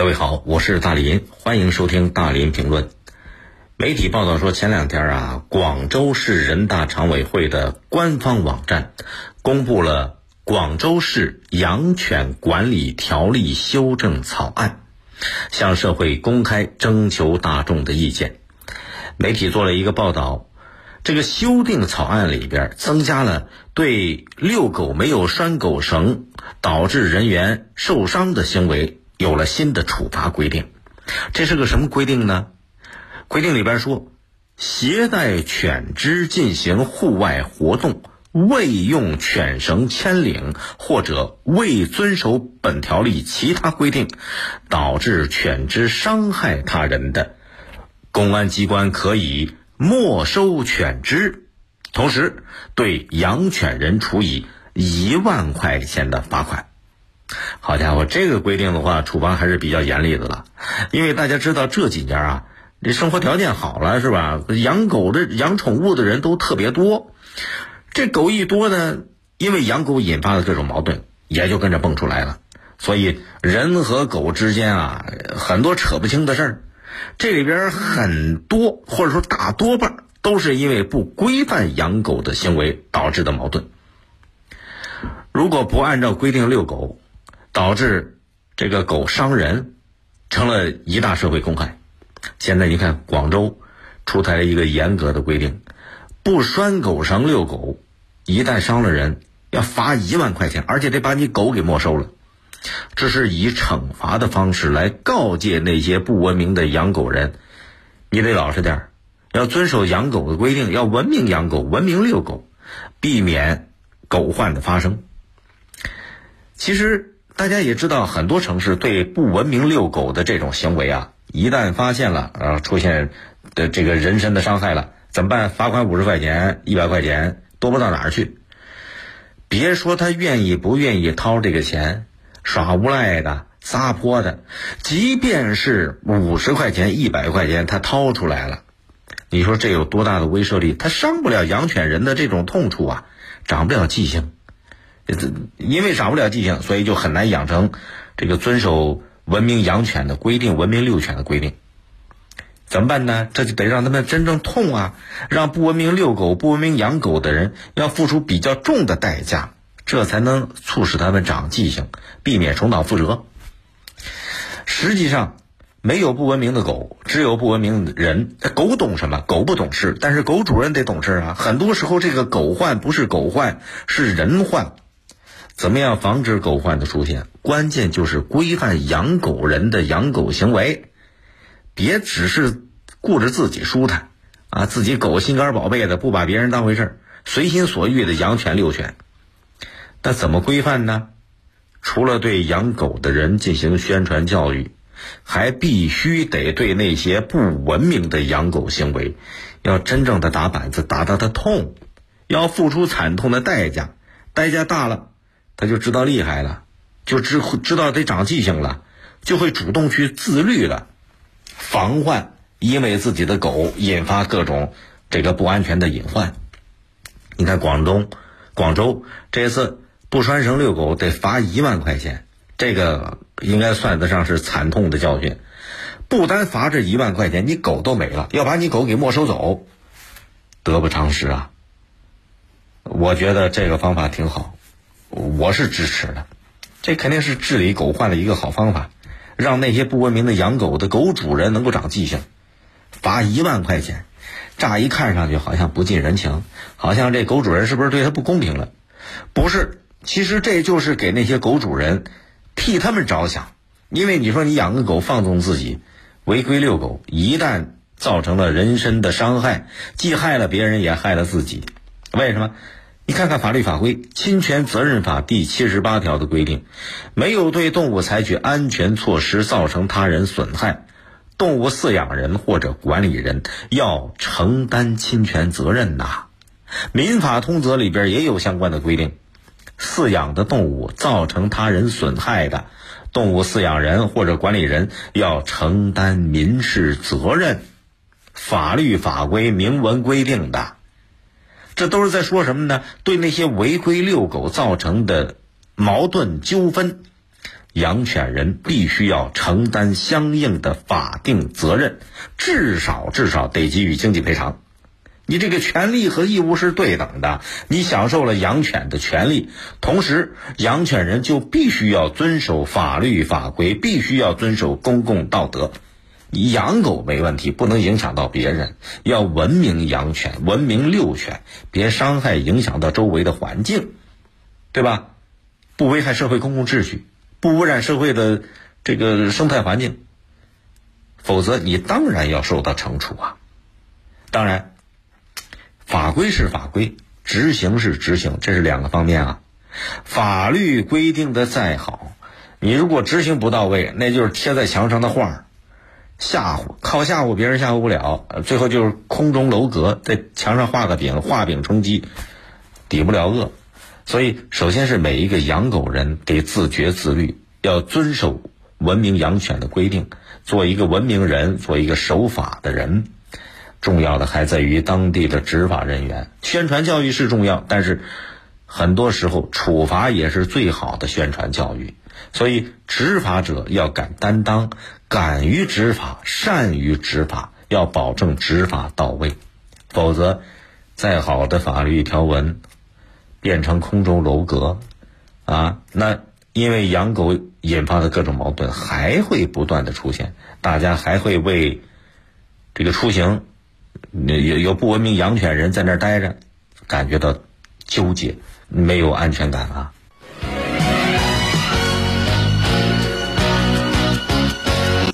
各位好，我是大林，欢迎收听大林评论。媒体报道说，前两天啊，广州市人大常委会的官方网站公布了《广州市养犬管理条例修正草案》，向社会公开征求大众的意见。媒体做了一个报道，这个修订草案里边增加了对遛狗没有拴狗绳导致人员受伤的行为。有了新的处罚规定，这是个什么规定呢？规定里边说，携带犬只进行户外活动，未用犬绳牵领或者未遵守本条例其他规定，导致犬只伤害他人的，公安机关可以没收犬只，同时对养犬人处以一万块钱的罚款。好家伙，这个规定的话，处罚还是比较严厉的了。因为大家知道这几年啊，这生活条件好了，是吧？养狗的、养宠物的人都特别多。这狗一多呢，因为养狗引发的这种矛盾，也就跟着蹦出来了。所以人和狗之间啊，很多扯不清的事儿。这里边很多，或者说大多半，都是因为不规范养狗的行为导致的矛盾。如果不按照规定遛狗，导致这个狗伤人，成了一大社会公害。现在你看，广州出台了一个严格的规定，不拴狗绳遛狗，一旦伤了人，要罚一万块钱，而且得把你狗给没收了。这是以惩罚的方式来告诫那些不文明的养狗人，你得老实点儿要遵守养狗的规定，要文明养狗，文明遛狗，避免狗患的发生。其实。大家也知道，很多城市对不文明遛狗的这种行为啊，一旦发现了，呃，出现的这个人身的伤害了，怎么办？罚款五十块钱、一百块钱，多不到哪儿去。别说他愿意不愿意掏这个钱，耍无赖的、撒泼的，即便是五十块钱、一百块钱，他掏出来了，你说这有多大的威慑力？他伤不了养犬人的这种痛处啊，长不了记性。这因为长不了记性，所以就很难养成这个遵守文明养犬的规定、文明遛犬的规定。怎么办呢？这就得让他们真正痛啊！让不文明遛狗、不文明养狗的人要付出比较重的代价，这才能促使他们长记性，避免重蹈覆辙。实际上，没有不文明的狗，只有不文明的人。狗懂什么？狗不懂事，但是狗主人得懂事啊！很多时候，这个狗患不是狗患，是人患。怎么样防止狗患的出现？关键就是规范养狗人的养狗行为，别只是顾着自己舒坦，啊，自己狗心肝宝贝的，不把别人当回事儿，随心所欲的养犬遛犬。那怎么规范呢？除了对养狗的人进行宣传教育，还必须得对那些不文明的养狗行为，要真正的打板子，打到他痛，要付出惨痛的代价，代价大了。他就知道厉害了，就知知道得长记性了，就会主动去自律了，防患因为自己的狗引发各种这个不安全的隐患。你看广东广州这次不拴绳遛狗得罚一万块钱，这个应该算得上是惨痛的教训。不单罚这一万块钱，你狗都没了，要把你狗给没收走，得不偿失啊！我觉得这个方法挺好。我是支持的，这肯定是治理狗患的一个好方法，让那些不文明的养狗的狗主人能够长记性。罚一万块钱，乍一看上去好像不近人情，好像这狗主人是不是对他不公平了？不是，其实这就是给那些狗主人替他们着想。因为你说你养个狗放纵自己，违规遛狗，一旦造成了人身的伤害，既害了别人，也害了自己。为什么？你看看法律法规，《侵权责任法》第七十八条的规定，没有对动物采取安全措施造成他人损害，动物饲养人或者管理人要承担侵权责任呐。民法通则里边也有相关的规定，饲养的动物造成他人损害的，动物饲养人或者管理人要承担民事责任，法律法规明文规定的。这都是在说什么呢？对那些违规遛狗造成的矛盾纠纷，养犬人必须要承担相应的法定责任，至少至少得给予经济赔偿。你这个权利和义务是对等的，你享受了养犬的权利，同时养犬人就必须要遵守法律法规，必须要遵守公共道德。你养狗没问题，不能影响到别人，要文明养犬，文明遛犬，别伤害影响到周围的环境，对吧？不危害社会公共秩序，不污染社会的这个生态环境，否则你当然要受到惩处啊。当然。法规是法规，执行是执行，这是两个方面啊。法律规定的再好，你如果执行不到位，那就是贴在墙上的画吓唬靠吓唬别人吓唬不了，最后就是空中楼阁，在墙上画个饼，画饼充饥，抵不了饿。所以，首先是每一个养狗人得自觉自律，要遵守文明养犬的规定，做一个文明人，做一个守法的人。重要的还在于当地的执法人员，宣传教育是重要，但是很多时候处罚也是最好的宣传教育。所以执法者要敢担当，敢于执法，善于执法，要保证执法到位。否则，再好的法律条文变成空中楼阁啊，那因为养狗引发的各种矛盾还会不断的出现，大家还会为这个出行。有有不文明养犬人在那儿待着，感觉到纠结，没有安全感啊。